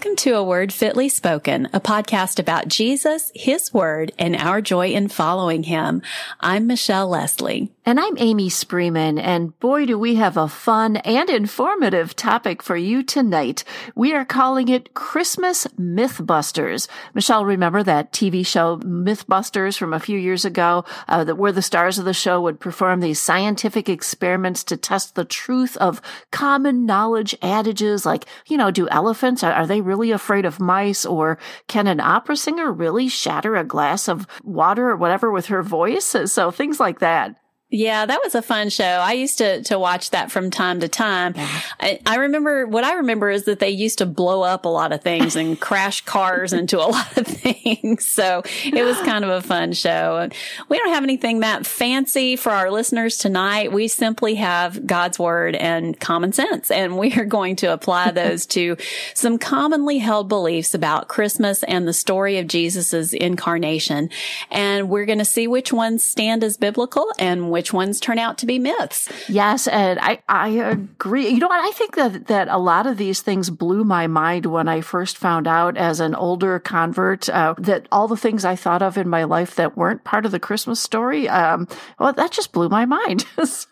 Welcome to A Word Fitly Spoken, a podcast about Jesus, His Word, and our joy in following Him. I'm Michelle Lesley. And I'm Amy Spreeman, and boy, do we have a fun and informative topic for you tonight. We are calling it Christmas Mythbusters. Michelle, remember that TV show Mythbusters from a few years ago, uh, that where the stars of the show would perform these scientific experiments to test the truth of common knowledge adages like, you know, do elephants, are, are they really afraid of mice? Or can an opera singer really shatter a glass of water or whatever with her voice? So things like that. Yeah, that was a fun show. I used to to watch that from time to time. I, I, remember what I remember is that they used to blow up a lot of things and crash cars into a lot of things. So it was kind of a fun show. We don't have anything that fancy for our listeners tonight. We simply have God's word and common sense, and we are going to apply those to some commonly held beliefs about Christmas and the story of Jesus's incarnation. And we're going to see which ones stand as biblical and which which ones turn out to be myths. Yes, and I, I agree. You know what? I think that, that a lot of these things blew my mind when I first found out as an older convert uh, that all the things I thought of in my life that weren't part of the Christmas story, um, well, that just blew my mind. so.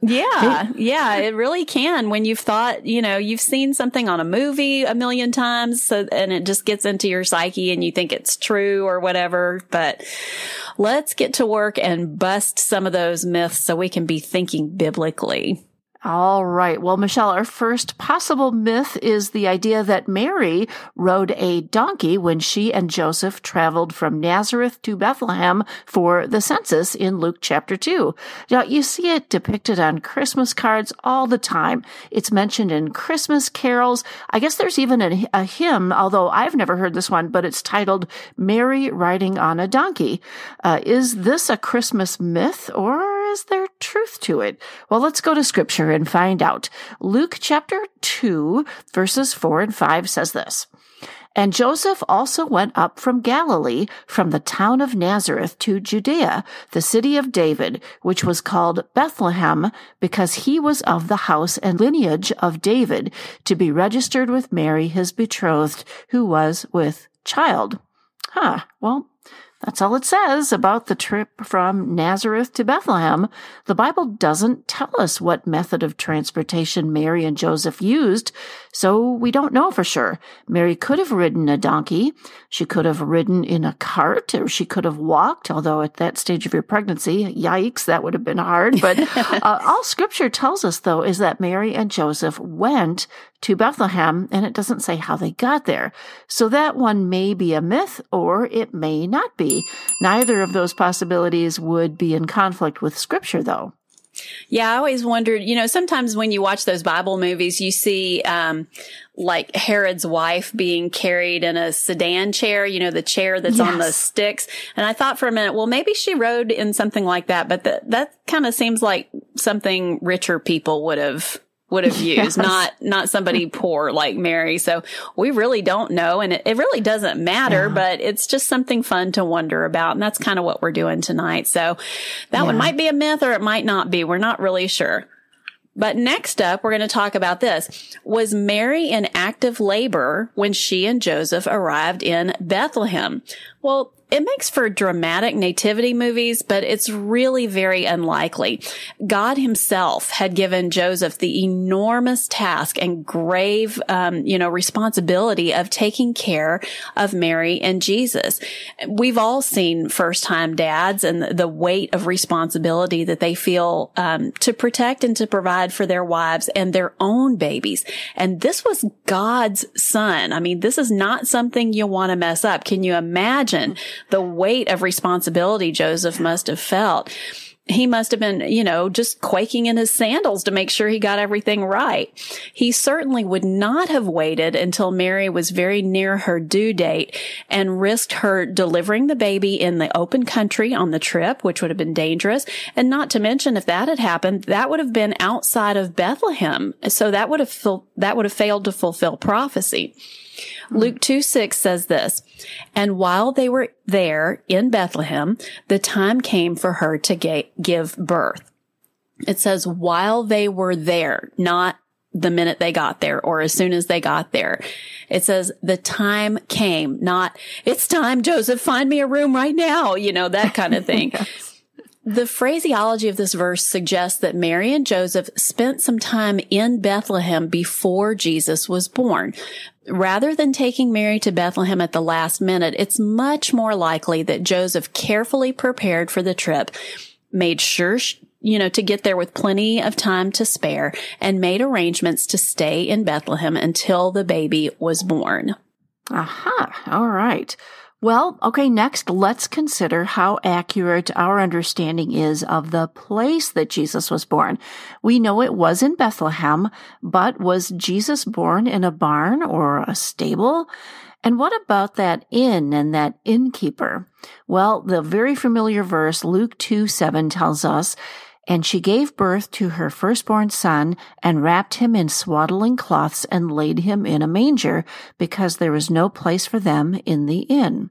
Yeah, yeah, it really can. When you've thought, you know, you've seen something on a movie a million times, so and it just gets into your psyche, and you think it's true or whatever. But let's get to work and bust some of those myths so we can be thinking biblically. All right. Well, Michelle, our first possible myth is the idea that Mary rode a donkey when she and Joseph traveled from Nazareth to Bethlehem for the census in Luke chapter 2. Now, you see it depicted on Christmas cards all the time. It's mentioned in Christmas carols. I guess there's even a, a hymn, although I've never heard this one, but it's titled Mary Riding on a Donkey. Uh, is this a Christmas myth or is there truth to it? Well, let's go to scripture and find out. Luke chapter 2, verses 4 and 5 says this. And Joseph also went up from Galilee, from the town of Nazareth to Judea, the city of David, which was called Bethlehem, because he was of the house and lineage of David, to be registered with Mary, his betrothed, who was with child. Huh. Well, that's all it says about the trip from Nazareth to Bethlehem. The Bible doesn't tell us what method of transportation Mary and Joseph used, so we don't know for sure. Mary could have ridden a donkey. She could have ridden in a cart, or she could have walked, although at that stage of your pregnancy, yikes, that would have been hard. But uh, all scripture tells us, though, is that Mary and Joseph went to Bethlehem, and it doesn't say how they got there. So that one may be a myth or it may not be. Neither of those possibilities would be in conflict with scripture, though. Yeah, I always wondered, you know, sometimes when you watch those Bible movies, you see, um, like Herod's wife being carried in a sedan chair, you know, the chair that's yes. on the sticks. And I thought for a minute, well, maybe she rode in something like that, but that, that kind of seems like something richer people would have would have used, yes. not not somebody poor like Mary. So we really don't know, and it, it really doesn't matter. Yeah. But it's just something fun to wonder about, and that's kind of what we're doing tonight. So that yeah. one might be a myth, or it might not be. We're not really sure. But next up, we're going to talk about this. Was Mary in active labor when she and Joseph arrived in Bethlehem? Well, it makes for dramatic nativity movies, but it's really very unlikely. God himself had given Joseph the enormous task and grave, um, you know, responsibility of taking care of Mary and Jesus. We've all seen first time dads and the weight of responsibility that they feel, um, to protect and to provide for their wives and their own babies. And this was God's son. I mean, this is not something you want to mess up. Can you imagine the weight of responsibility Joseph must have felt. He must have been, you know, just quaking in his sandals to make sure he got everything right. He certainly would not have waited until Mary was very near her due date and risked her delivering the baby in the open country on the trip, which would have been dangerous. And not to mention, if that had happened, that would have been outside of Bethlehem. So that would have, that would have failed to fulfill prophecy. Hmm. Luke 2 6 says this, and while they were there in Bethlehem, the time came for her to give birth. It says while they were there, not the minute they got there or as soon as they got there. It says the time came, not it's time, Joseph, find me a room right now, you know, that kind of thing. yes. The phraseology of this verse suggests that Mary and Joseph spent some time in Bethlehem before Jesus was born. Rather than taking Mary to Bethlehem at the last minute, it's much more likely that Joseph carefully prepared for the trip, made sure you know, to get there with plenty of time to spare and made arrangements to stay in Bethlehem until the baby was born. Aha. All right. Well, okay, next let's consider how accurate our understanding is of the place that Jesus was born. We know it was in Bethlehem, but was Jesus born in a barn or a stable? And what about that inn and that innkeeper? Well, the very familiar verse, Luke 2 7 tells us, and she gave birth to her firstborn son and wrapped him in swaddling cloths and laid him in a manger because there was no place for them in the inn.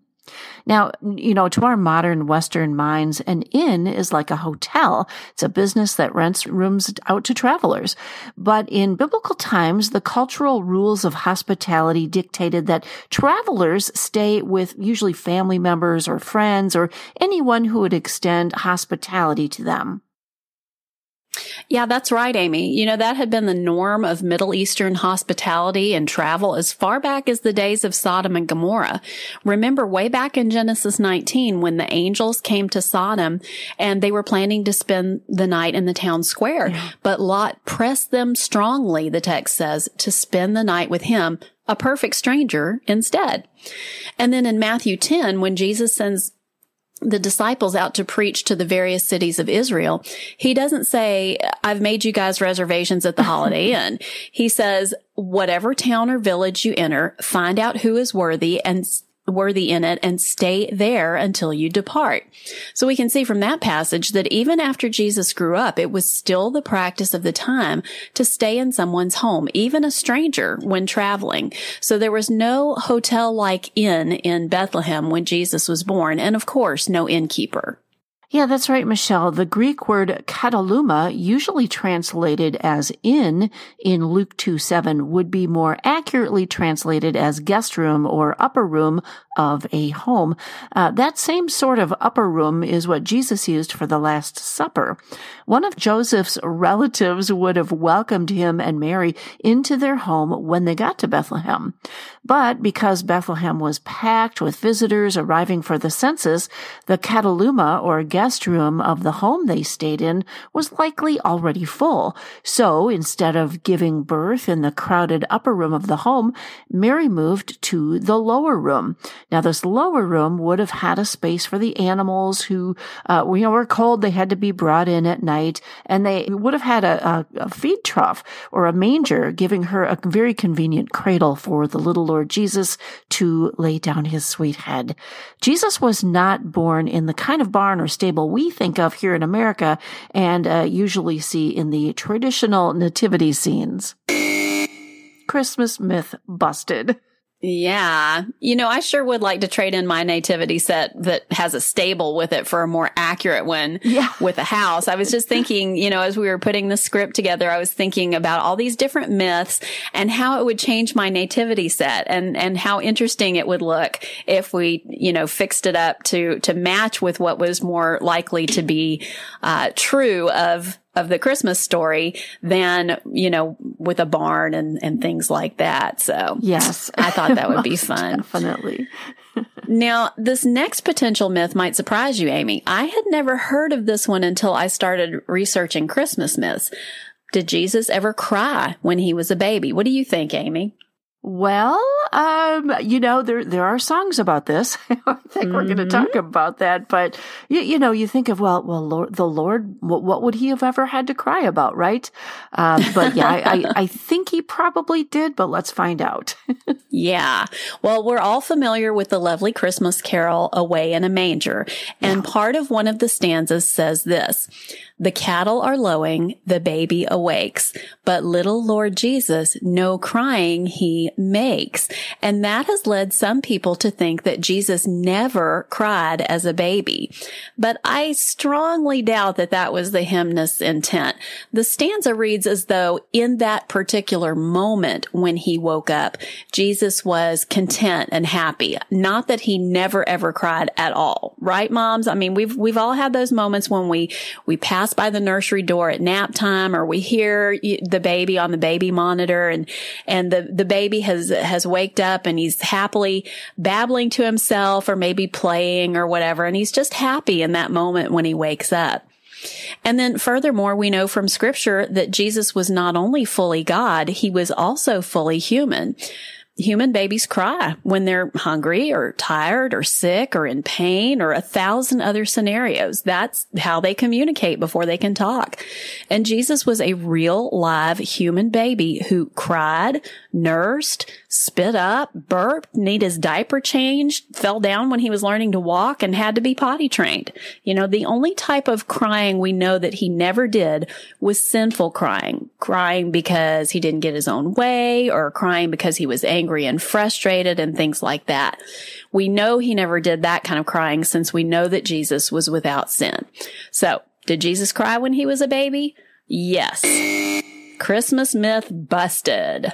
Now, you know, to our modern Western minds, an inn is like a hotel. It's a business that rents rooms out to travelers. But in biblical times, the cultural rules of hospitality dictated that travelers stay with usually family members or friends or anyone who would extend hospitality to them. Yeah, that's right, Amy. You know, that had been the norm of Middle Eastern hospitality and travel as far back as the days of Sodom and Gomorrah. Remember way back in Genesis 19 when the angels came to Sodom and they were planning to spend the night in the town square. Yeah. But Lot pressed them strongly, the text says, to spend the night with him, a perfect stranger, instead. And then in Matthew 10, when Jesus sends the disciples out to preach to the various cities of Israel, he doesn't say, I've made you guys reservations at the Holiday Inn. He says, whatever town or village you enter, find out who is worthy and worthy in it and stay there until you depart. So we can see from that passage that even after Jesus grew up, it was still the practice of the time to stay in someone's home, even a stranger when traveling. So there was no hotel like inn in Bethlehem when Jesus was born. And of course, no innkeeper. Yeah, that's right, Michelle. The Greek word kataluma, usually translated as inn in Luke 2 7, would be more accurately translated as guest room or upper room of a home. Uh, that same sort of upper room is what Jesus used for the Last Supper. One of Joseph's relatives would have welcomed him and Mary into their home when they got to Bethlehem. But because Bethlehem was packed with visitors arriving for the census, the kataluma or guest guest room of the home they stayed in was likely already full. So instead of giving birth in the crowded upper room of the home, Mary moved to the lower room. Now this lower room would have had a space for the animals who, uh, you know, were cold. They had to be brought in at night and they would have had a, a, a feed trough or a manger giving her a very convenient cradle for the little Lord Jesus to lay down his sweet head. Jesus was not born in the kind of barn or stable we think of here in America and uh, usually see in the traditional nativity scenes. Christmas myth busted. Yeah. You know, I sure would like to trade in my nativity set that has a stable with it for a more accurate one yeah. with a house. I was just thinking, you know, as we were putting the script together, I was thinking about all these different myths and how it would change my nativity set and, and how interesting it would look if we, you know, fixed it up to, to match with what was more likely to be, uh, true of of the Christmas story than, you know, with a barn and, and things like that. So yes, I thought that would be fun. Definitely. now, this next potential myth might surprise you, Amy. I had never heard of this one until I started researching Christmas myths. Did Jesus ever cry when he was a baby? What do you think, Amy? Well, um, you know, there there are songs about this. I think mm-hmm. we're going to talk about that, but you, you know, you think of well, well, Lord, the Lord, what, what, would he have ever had to cry about, right? Uh, but yeah, I, I, I think he probably did, but let's find out. yeah, well, we're all familiar with the lovely Christmas carol "Away in a Manger," and yeah. part of one of the stanzas says this. The cattle are lowing, the baby awakes, but little Lord Jesus, no crying he makes. And that has led some people to think that Jesus never cried as a baby. But I strongly doubt that that was the hymnist's intent. The stanza reads as though in that particular moment when he woke up, Jesus was content and happy. Not that he never ever cried at all. Right, moms? I mean, we've, we've all had those moments when we, we pass by the nursery door at nap time or we hear the baby on the baby monitor and, and the, the baby has, has waked up and he's happily babbling to himself or maybe playing or whatever. And he's just happy in that moment when he wakes up. And then furthermore, we know from scripture that Jesus was not only fully God, he was also fully human human babies cry when they're hungry or tired or sick or in pain or a thousand other scenarios. That's how they communicate before they can talk. And Jesus was a real live human baby who cried, nursed, spit up, burped, needed his diaper changed, fell down when he was learning to walk and had to be potty trained. You know, the only type of crying we know that he never did was sinful crying, crying because he didn't get his own way or crying because he was angry angry and frustrated and things like that. We know he never did that kind of crying since we know that Jesus was without sin. So did Jesus cry when he was a baby? Yes. Christmas myth busted.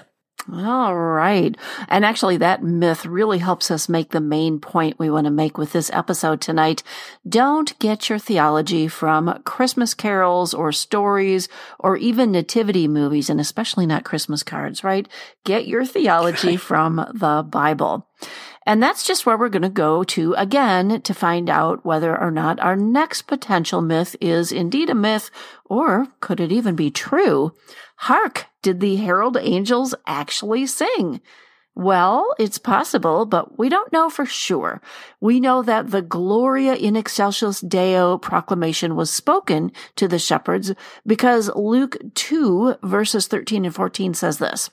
All right. And actually, that myth really helps us make the main point we want to make with this episode tonight. Don't get your theology from Christmas carols or stories or even nativity movies, and especially not Christmas cards, right? Get your theology from the Bible. And that's just where we're going to go to again to find out whether or not our next potential myth is indeed a myth or could it even be true? Hark! Did the herald angels actually sing? Well, it's possible, but we don't know for sure. We know that the Gloria in excelsis Deo proclamation was spoken to the shepherds because Luke 2 verses 13 and 14 says this.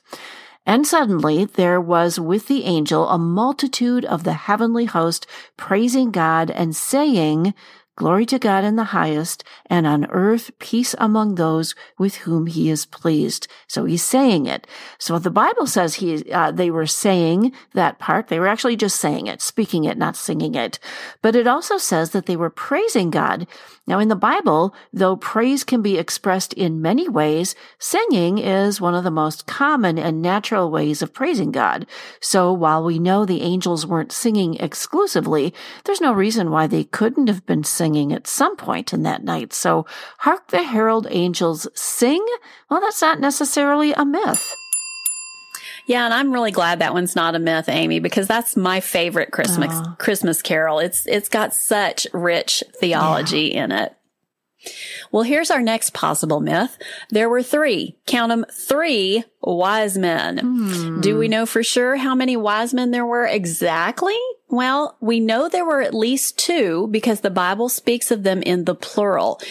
And suddenly there was with the angel a multitude of the heavenly host praising God and saying, Glory to God in the highest, and on earth peace among those with whom he is pleased. So he's saying it. So the Bible says he, uh, they were saying that part. They were actually just saying it, speaking it, not singing it. But it also says that they were praising God. Now in the Bible, though praise can be expressed in many ways, singing is one of the most common and natural ways of praising God. So while we know the angels weren't singing exclusively, there's no reason why they couldn't have been singing singing at some point in that night. So, hark the herald angels sing? Well, that's not necessarily a myth. Yeah, and I'm really glad that one's not a myth, Amy, because that's my favorite Christmas Christmas carol. It's it's got such rich theology yeah. in it. Well, here's our next possible myth. There were three, count them, three wise men. Hmm. Do we know for sure how many wise men there were exactly? Well, we know there were at least two because the Bible speaks of them in the plural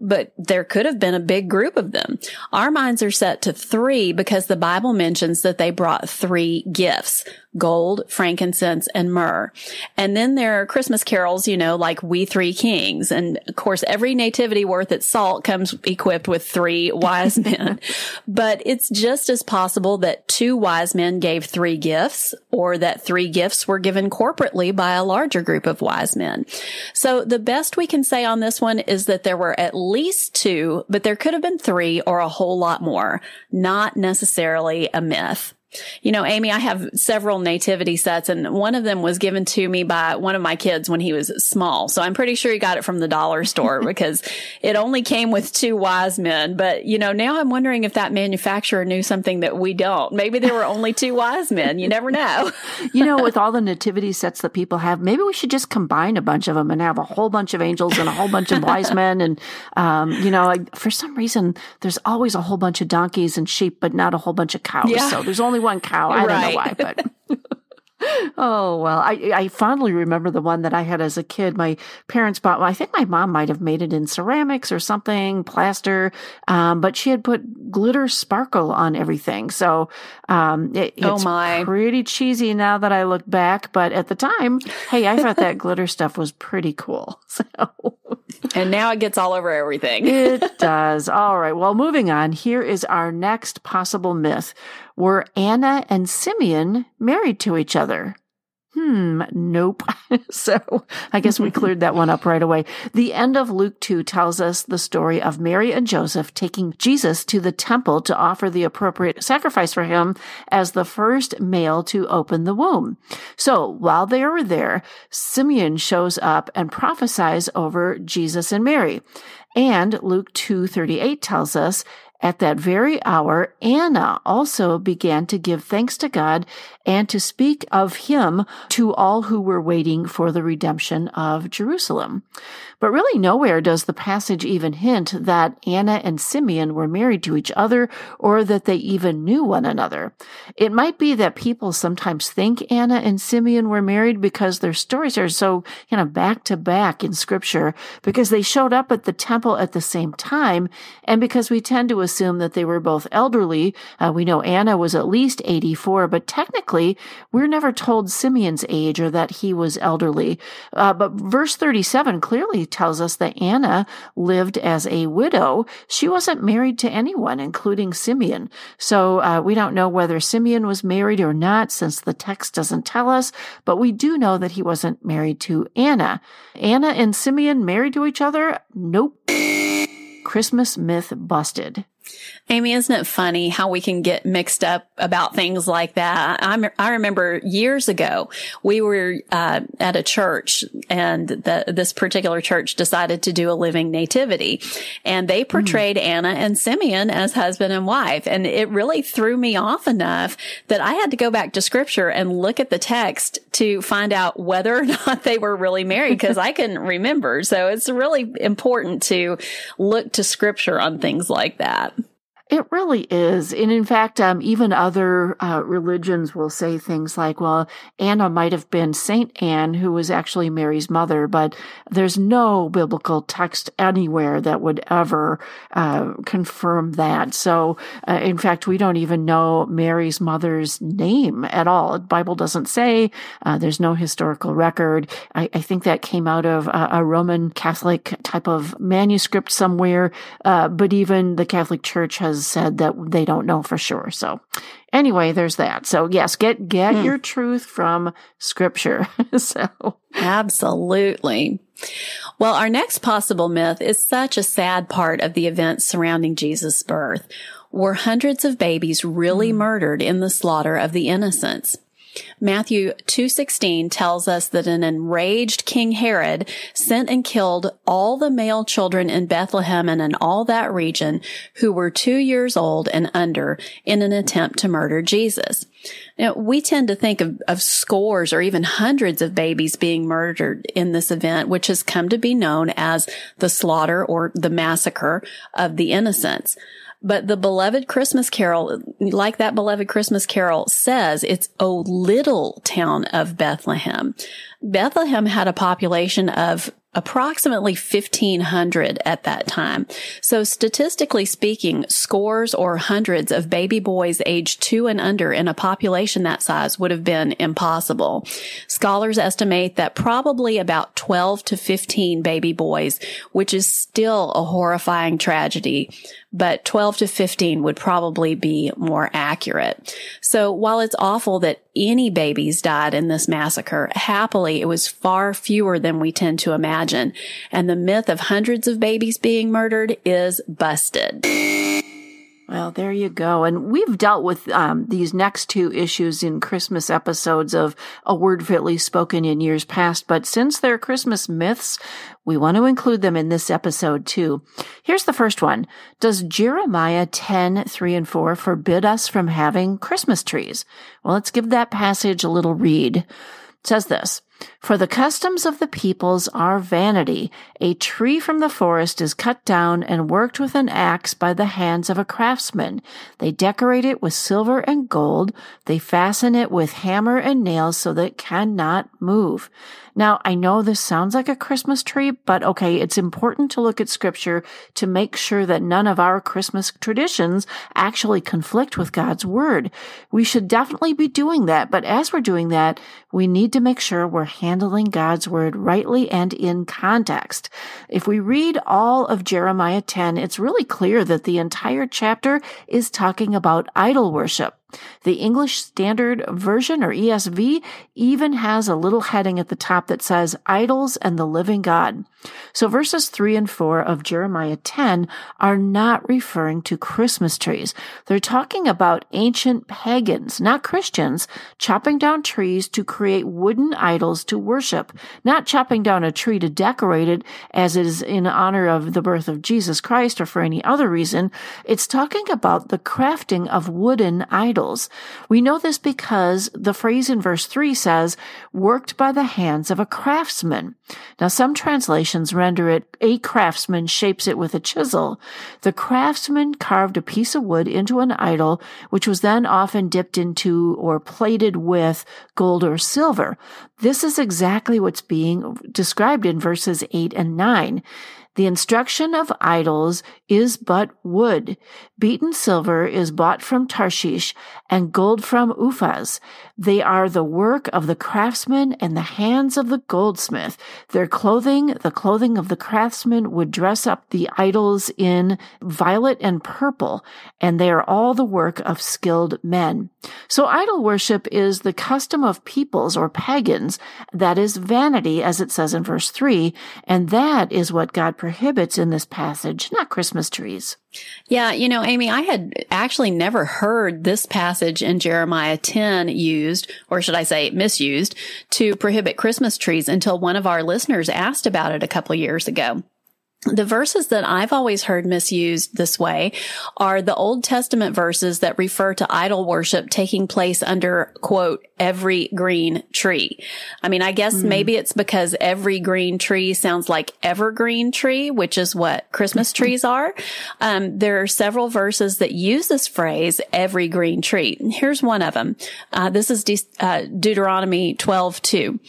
but there could have been a big group of them. Our minds are set to three because the Bible mentions that they brought three gifts, gold, frankincense, and myrrh. And then there are Christmas carols, you know, like We Three Kings. And of course, every nativity worth its salt comes equipped with three wise men. but it's just as possible that two wise men gave three gifts or that three gifts were given corporately by a larger group of wise men. So the best we can say on this one is that there were at least two, but there could have been three or a whole lot more. Not necessarily a myth. You know, Amy, I have several nativity sets and one of them was given to me by one of my kids when he was small. So I'm pretty sure he got it from the dollar store because it only came with two wise men. But, you know, now I'm wondering if that manufacturer knew something that we don't. Maybe there were only two wise men. You never know. you know, with all the nativity sets that people have, maybe we should just combine a bunch of them and have a whole bunch of angels and a whole bunch of wise men. And, um, you know, like for some reason, there's always a whole bunch of donkeys and sheep, but not a whole bunch of cows. Yeah. So there's only one cow. I right. don't know why, but. oh well, I I fondly remember the one that I had as a kid. My parents bought. I think my mom might have made it in ceramics or something, plaster, um, but she had put glitter sparkle on everything. So um, it, oh it's my. pretty cheesy now that I look back. But at the time, hey, I thought that glitter stuff was pretty cool. So. And now it gets all over everything. it does. All right. Well, moving on. Here is our next possible myth. Were Anna and Simeon married to each other? Hmm, nope. so I guess we cleared that one up right away. The end of Luke 2 tells us the story of Mary and Joseph taking Jesus to the temple to offer the appropriate sacrifice for him as the first male to open the womb. So while they were there, Simeon shows up and prophesies over Jesus and Mary. And Luke 2:38 tells us at that very hour, Anna also began to give thanks to God and to speak of him to all who were waiting for the redemption of Jerusalem. But really nowhere does the passage even hint that Anna and Simeon were married to each other or that they even knew one another. It might be that people sometimes think Anna and Simeon were married because their stories are so, you know, back to back in scripture because they showed up at the temple at the same time and because we tend to assume that they were both elderly. Uh, we know Anna was at least 84, but technically we're never told Simeon's age or that he was elderly. Uh, but verse 37 clearly tells us that Anna lived as a widow. She wasn't married to anyone, including Simeon. So uh, we don't know whether Simeon was married or not since the text doesn't tell us, but we do know that he wasn't married to Anna. Anna and Simeon married to each other? Nope. Christmas myth busted. Amy, isn't it funny how we can get mixed up about things like that? I'm, i remember years ago, we were uh, at a church and the, this particular church decided to do a living nativity and they portrayed mm. Anna and Simeon as husband and wife. And it really threw me off enough that I had to go back to scripture and look at the text to find out whether or not they were really married because I couldn't remember. So it's really important to look to scripture on things like that. It really is. And in fact, um, even other uh, religions will say things like, well, Anna might have been Saint Anne, who was actually Mary's mother, but there's no biblical text anywhere that would ever uh, confirm that. So, uh, in fact, we don't even know Mary's mother's name at all. The Bible doesn't say. Uh, there's no historical record. I, I, think that came out of a, a Roman Catholic type of manuscript somewhere. Uh, but even the Catholic Church has said that they don't know for sure. So anyway, there's that. So yes, get, get hmm. your truth from scripture. so absolutely. Well, our next possible myth is such a sad part of the events surrounding Jesus' birth. Were hundreds of babies really mm. murdered in the slaughter of the innocents? Matthew 2:16 tells us that an enraged King Herod sent and killed all the male children in Bethlehem and in all that region who were 2 years old and under in an attempt to murder Jesus. Now, we tend to think of, of scores or even hundreds of babies being murdered in this event, which has come to be known as the slaughter or the massacre of the innocents. But the beloved Christmas carol, like that beloved Christmas carol says, it's O little town of Bethlehem. Bethlehem had a population of approximately 1500 at that time. So statistically speaking, scores or hundreds of baby boys aged two and under in a population that size would have been impossible. Scholars estimate that probably about 12 to 15 baby boys, which is still a horrifying tragedy, but 12 to 15 would probably be more accurate. So while it's awful that any babies died in this massacre, happily it was far fewer than we tend to imagine. And the myth of hundreds of babies being murdered is busted. Well, there you go. And we've dealt with um, these next two issues in Christmas episodes of A Word Fitly Spoken in years past. But since they're Christmas myths, we want to include them in this episode too. Here's the first one. Does Jeremiah 10, 3 and 4 forbid us from having Christmas trees? Well, let's give that passage a little read. Says this. For the customs of the peoples are vanity. A tree from the forest is cut down and worked with an axe by the hands of a craftsman. They decorate it with silver and gold. They fasten it with hammer and nails so that it cannot move. Now, I know this sounds like a Christmas tree, but okay, it's important to look at scripture to make sure that none of our Christmas traditions actually conflict with God's word. We should definitely be doing that, but as we're doing that, we need to make sure we're handling God's word rightly and in context. If we read all of Jeremiah 10, it's really clear that the entire chapter is talking about idol worship. The English Standard Version or ESV even has a little heading at the top that says idols and the living God. So verses 3 and 4 of Jeremiah 10 are not referring to Christmas trees. They're talking about ancient pagans, not Christians, chopping down trees to create wooden idols to worship, not chopping down a tree to decorate it as it is in honor of the birth of Jesus Christ or for any other reason. It's talking about the crafting of wooden idols. We know this because the phrase in verse 3 says, worked by the hands of a craftsman. Now some translations render it a craftsman shapes it with a chisel. The craftsman carved a piece of wood into an idol, which was then often dipped into or plated with gold or silver. This is exactly what's being described in verses 8 and 9. The instruction of idols is but wood. Beaten silver is bought from Tarshish and gold from Uphaz. They are the work of the craftsman and the hands of the goldsmith. Their clothing, the clothing of the craftsman would dress up the idols in violet and purple, and they are all the work of skilled men. So idol worship is the custom of peoples or pagans that is vanity, as it says in verse 3, and that is what God prohibits in this passage, not Christmas trees. Yeah, you know, Amy, I had actually never heard this passage in Jeremiah 10 used, or should I say misused, to prohibit Christmas trees until one of our listeners asked about it a couple years ago the verses that I've always heard misused this way are the Old Testament verses that refer to idol worship taking place under, quote, every green tree. I mean, I guess mm. maybe it's because every green tree sounds like evergreen tree, which is what Christmas trees are. Um, there are several verses that use this phrase, every green tree. Here's one of them. Uh, this is De- uh, Deuteronomy 12, 2.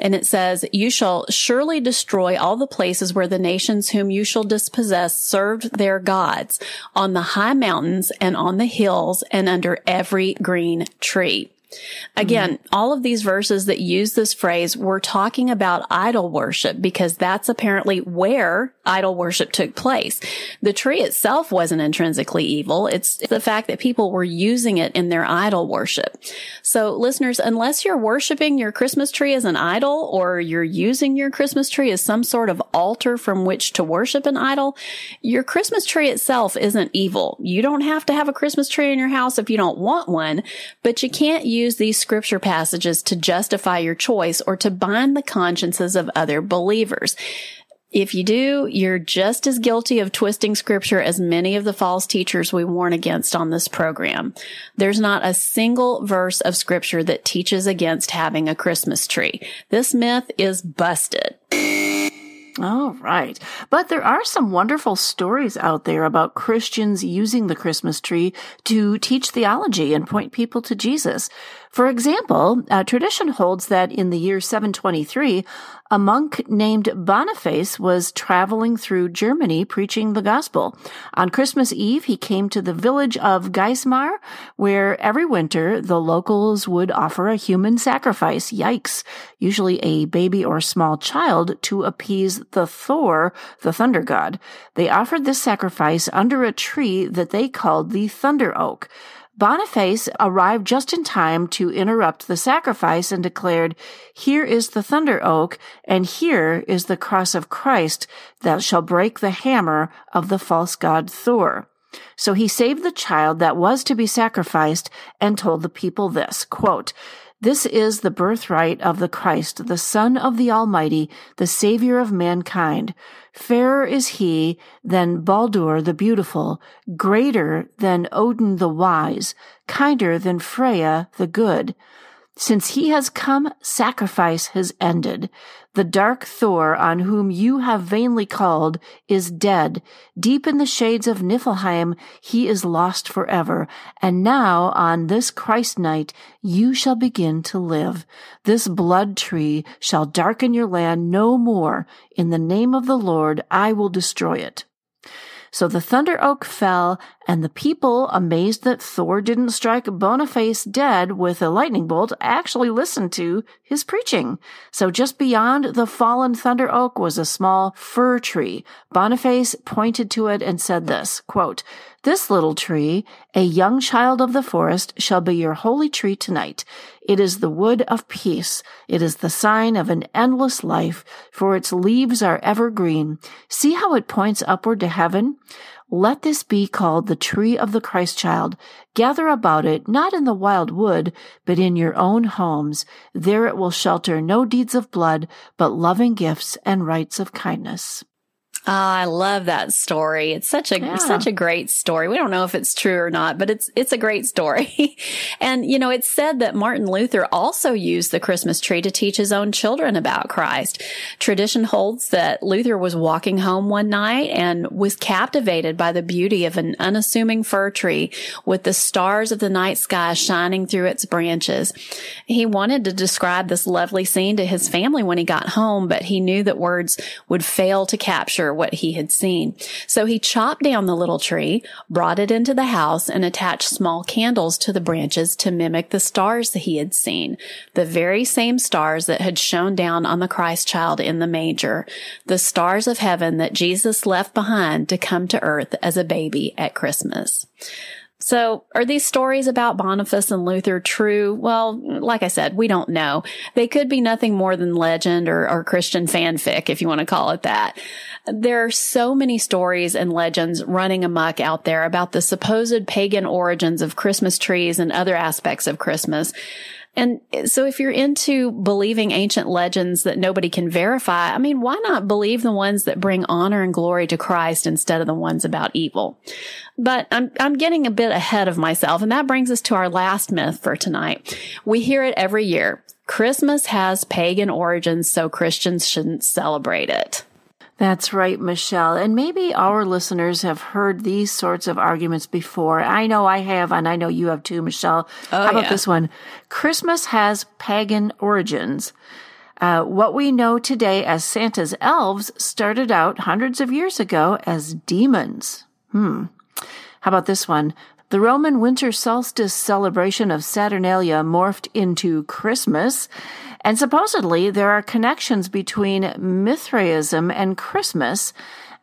And it says, you shall surely destroy all the places where the nations whom you shall dispossess served their gods on the high mountains and on the hills and under every green tree. Again, mm-hmm. all of these verses that use this phrase, we're talking about idol worship because that's apparently where idol worship took place. The tree itself wasn't intrinsically evil. It's the fact that people were using it in their idol worship. So listeners, unless you're worshiping your Christmas tree as an idol or you're using your Christmas tree as some sort of altar from which to worship an idol, your Christmas tree itself isn't evil. You don't have to have a Christmas tree in your house if you don't want one, but you can't use use these scripture passages to justify your choice or to bind the consciences of other believers. If you do, you're just as guilty of twisting scripture as many of the false teachers we warn against on this program. There's not a single verse of scripture that teaches against having a Christmas tree. This myth is busted. All right. But there are some wonderful stories out there about Christians using the Christmas tree to teach theology and point people to Jesus. For example, tradition holds that in the year 723, a monk named Boniface was traveling through Germany preaching the gospel. On Christmas Eve, he came to the village of Geismar, where every winter the locals would offer a human sacrifice. Yikes. Usually a baby or small child to appease the Thor, the thunder god. They offered this sacrifice under a tree that they called the thunder oak. Boniface arrived just in time to interrupt the sacrifice and declared, Here is the thunder oak, and here is the cross of Christ that shall break the hammer of the false god Thor. So he saved the child that was to be sacrificed and told the people this, quote, this is the birthright of the Christ, the Son of the Almighty, the Savior of mankind. Fairer is he than Baldur the Beautiful, greater than Odin the Wise, kinder than Freya the Good. Since he has come, sacrifice has ended. The dark Thor on whom you have vainly called is dead. Deep in the shades of Niflheim, he is lost forever. And now, on this Christ night, you shall begin to live. This blood tree shall darken your land no more. In the name of the Lord, I will destroy it. So the thunder oak fell, and the people, amazed that Thor didn't strike Boniface dead with a lightning bolt, actually listened to his preaching. So just beyond the fallen thunder oak was a small fir tree. Boniface pointed to it and said this, quote, this little tree, a young child of the forest, shall be your holy tree tonight. It is the wood of peace. It is the sign of an endless life, for its leaves are evergreen. See how it points upward to heaven? Let this be called the tree of the Christ child. Gather about it, not in the wild wood, but in your own homes. There it will shelter no deeds of blood, but loving gifts and rites of kindness. Oh, I love that story. It's such a yeah. such a great story. We don't know if it's true or not, but it's it's a great story. and you know, it's said that Martin Luther also used the Christmas tree to teach his own children about Christ. Tradition holds that Luther was walking home one night and was captivated by the beauty of an unassuming fir tree with the stars of the night sky shining through its branches. He wanted to describe this lovely scene to his family when he got home, but he knew that words would fail to capture what he had seen. So he chopped down the little tree, brought it into the house, and attached small candles to the branches to mimic the stars that he had seen, the very same stars that had shone down on the Christ child in the manger, the stars of heaven that Jesus left behind to come to earth as a baby at Christmas. So are these stories about Boniface and Luther true? Well, like I said, we don't know. They could be nothing more than legend or, or Christian fanfic, if you want to call it that. There are so many stories and legends running amok out there about the supposed pagan origins of Christmas trees and other aspects of Christmas. And so if you're into believing ancient legends that nobody can verify, I mean, why not believe the ones that bring honor and glory to Christ instead of the ones about evil? But I'm, I'm getting a bit ahead of myself. And that brings us to our last myth for tonight. We hear it every year. Christmas has pagan origins, so Christians shouldn't celebrate it. That's right, Michelle. And maybe our listeners have heard these sorts of arguments before. I know I have, and I know you have too, Michelle. Oh, How about yeah. this one? Christmas has pagan origins. Uh, what we know today as Santa's elves started out hundreds of years ago as demons. Hmm. How about this one? The Roman winter solstice celebration of Saturnalia morphed into Christmas, and supposedly there are connections between Mithraism and Christmas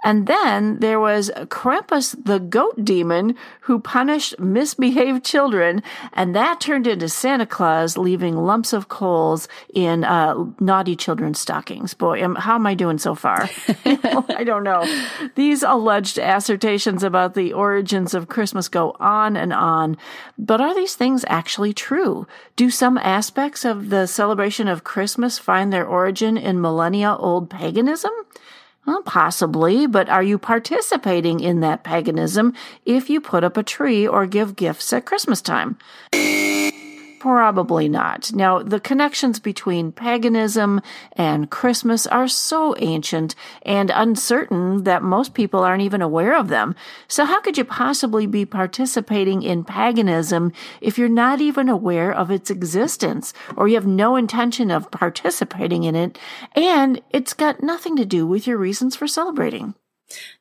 and then there was Krampus the goat demon who punished misbehaved children, and that turned into Santa Claus leaving lumps of coals in uh, naughty children's stockings. Boy, am, how am I doing so far? I don't know. These alleged assertions about the origins of Christmas go on and on, but are these things actually true? Do some aspects of the celebration of Christmas find their origin in millennia old paganism? Well, possibly, but are you participating in that paganism if you put up a tree or give gifts at Christmas time? Probably not. Now, the connections between paganism and Christmas are so ancient and uncertain that most people aren't even aware of them. So how could you possibly be participating in paganism if you're not even aware of its existence or you have no intention of participating in it and it's got nothing to do with your reasons for celebrating?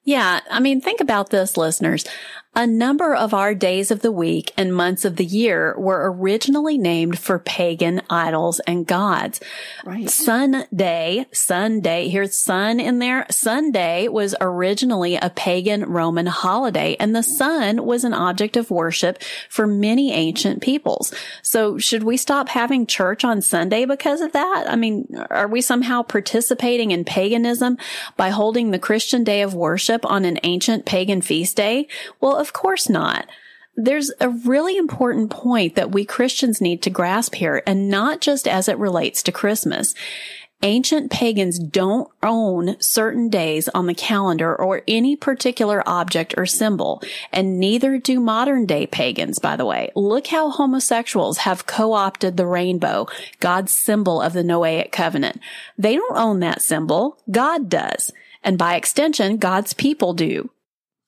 Yeah. I mean, think about this, listeners. A number of our days of the week and months of the year were originally named for pagan idols and gods. Right. Sunday, Sunday, here's sun in there. Sunday was originally a pagan Roman holiday and the sun was an object of worship for many ancient peoples. So should we stop having church on Sunday because of that? I mean, are we somehow participating in paganism by holding the Christian day of worship on an ancient pagan feast day? Well, of course not. There's a really important point that we Christians need to grasp here, and not just as it relates to Christmas. Ancient pagans don't own certain days on the calendar or any particular object or symbol, and neither do modern day pagans, by the way. Look how homosexuals have co-opted the rainbow, God's symbol of the Noahic covenant. They don't own that symbol. God does. And by extension, God's people do.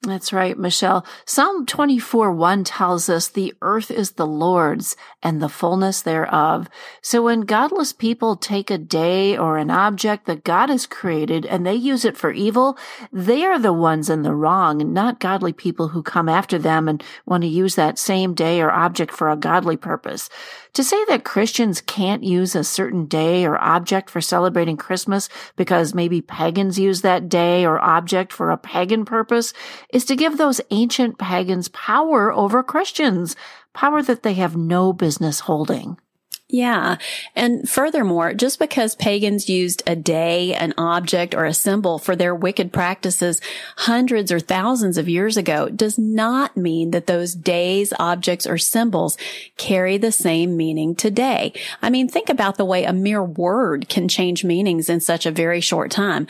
That's right, Michelle. Psalm 24 1 tells us the earth is the Lord's and the fullness thereof. So when godless people take a day or an object that God has created and they use it for evil, they are the ones in the wrong, not godly people who come after them and want to use that same day or object for a godly purpose. To say that Christians can't use a certain day or object for celebrating Christmas because maybe pagans use that day or object for a pagan purpose is to give those ancient pagans power over Christians, power that they have no business holding. Yeah. And furthermore, just because pagans used a day, an object, or a symbol for their wicked practices hundreds or thousands of years ago does not mean that those days, objects, or symbols carry the same meaning today. I mean, think about the way a mere word can change meanings in such a very short time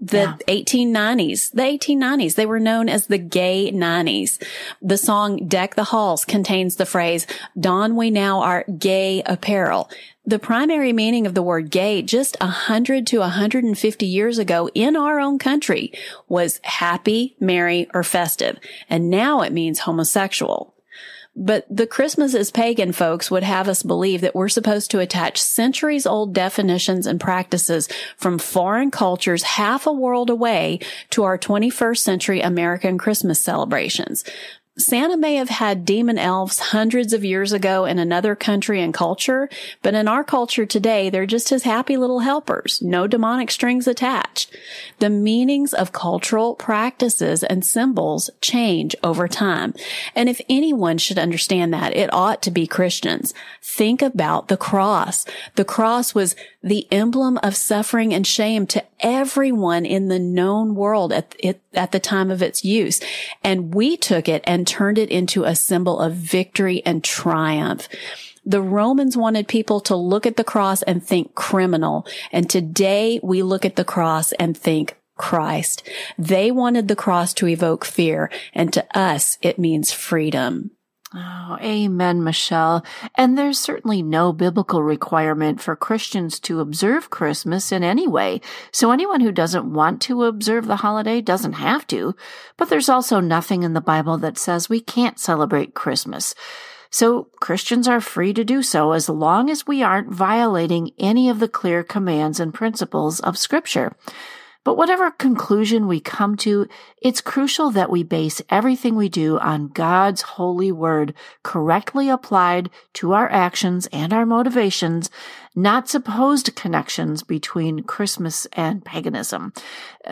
the yeah. 1890s, the 1890s, they were known as the gay 90s. The song Deck the Halls contains the phrase, don we now our gay apparel. The primary meaning of the word gay just 100 to 150 years ago in our own country was happy, merry, or festive. And now it means homosexual. But the Christmas is pagan folks would have us believe that we're supposed to attach centuries old definitions and practices from foreign cultures half a world away to our 21st century American Christmas celebrations. Santa may have had demon elves hundreds of years ago in another country and culture, but in our culture today, they're just his happy little helpers, no demonic strings attached. The meanings of cultural practices and symbols change over time. And if anyone should understand that, it ought to be Christians. Think about the cross. The cross was the emblem of suffering and shame to everyone in the known world at, it, at the time of its use. And we took it and turned it into a symbol of victory and triumph. The Romans wanted people to look at the cross and think criminal. And today we look at the cross and think Christ. They wanted the cross to evoke fear. And to us, it means freedom. Oh, amen, Michelle. And there's certainly no biblical requirement for Christians to observe Christmas in any way. So anyone who doesn't want to observe the holiday doesn't have to. But there's also nothing in the Bible that says we can't celebrate Christmas. So Christians are free to do so as long as we aren't violating any of the clear commands and principles of Scripture. But whatever conclusion we come to, it's crucial that we base everything we do on God's holy word correctly applied to our actions and our motivations, not supposed connections between Christmas and paganism.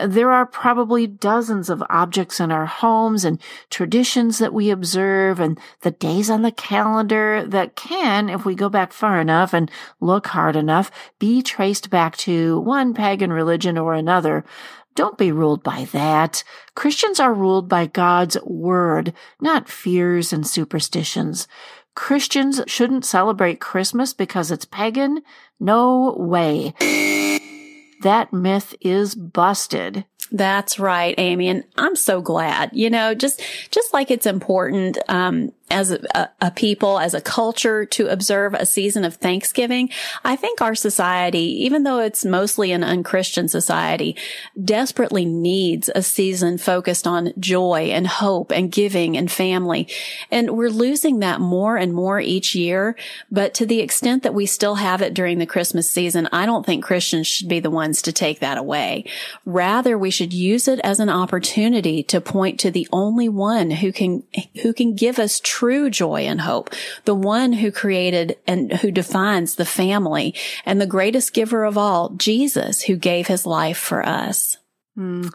There are probably dozens of objects in our homes and traditions that we observe and the days on the calendar that can, if we go back far enough and look hard enough, be traced back to one pagan religion or another. Don't be ruled by that. Christians are ruled by God's word, not fears and superstitions. Christians shouldn't celebrate Christmas because it's pagan? No way. That myth is busted. That's right, Amy. And I'm so glad, you know, just, just like it's important, um, as a, a, people, as a culture to observe a season of Thanksgiving. I think our society, even though it's mostly an unchristian society, desperately needs a season focused on joy and hope and giving and family. And we're losing that more and more each year. But to the extent that we still have it during the Christmas season, I don't think Christians should be the ones to take that away. Rather, we should use it as an opportunity to point to the only one who can, who can give us true joy and hope, the one who created and who defines the family and the greatest giver of all, Jesus, who gave his life for us. Mm.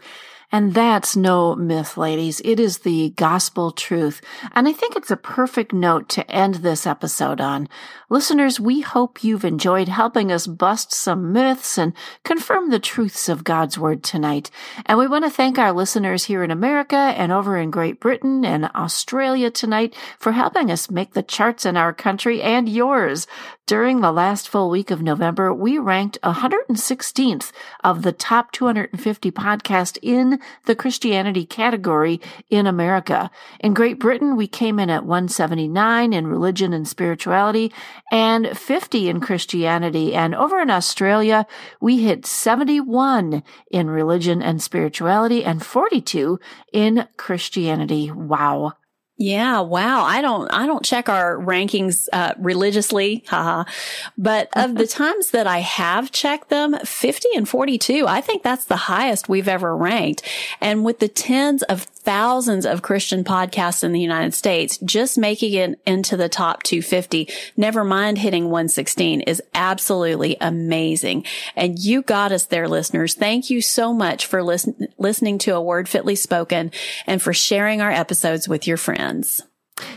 And that's no myth, ladies. It is the gospel truth. And I think it's a perfect note to end this episode on. Listeners, we hope you've enjoyed helping us bust some myths and confirm the truths of God's Word tonight. And we want to thank our listeners here in America and over in Great Britain and Australia tonight for helping us make the charts in our country and yours. During the last full week of November, we ranked 116th of the top 250 podcasts in the Christianity category in America. In Great Britain, we came in at 179 in religion and spirituality and 50 in Christianity. And over in Australia, we hit 71 in religion and spirituality and 42 in Christianity. Wow. Yeah, wow. I don't I don't check our rankings uh, religiously, haha. But of the times that I have checked them, 50 and 42, I think that's the highest we've ever ranked. And with the tens of thousands of Christian podcasts in the United States, just making it into the top 250, never mind hitting 116 is absolutely amazing. And you got us there, listeners. Thank you so much for listen- listening to a word fitly spoken and for sharing our episodes with your friends friends.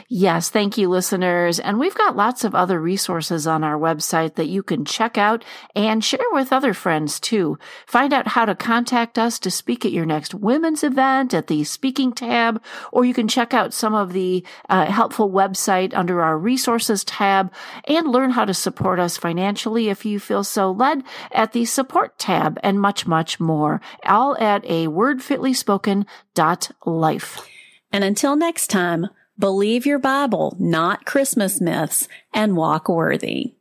Yes, thank you, listeners. And we've got lots of other resources on our website that you can check out and share with other friends too. Find out how to contact us to speak at your next women's event at the speaking tab, or you can check out some of the uh, helpful website under our resources tab and learn how to support us financially if you feel so led at the support tab and much, much more. All at a wordfitlyspoken.life. And until next time, believe your Bible, not Christmas myths, and walk worthy.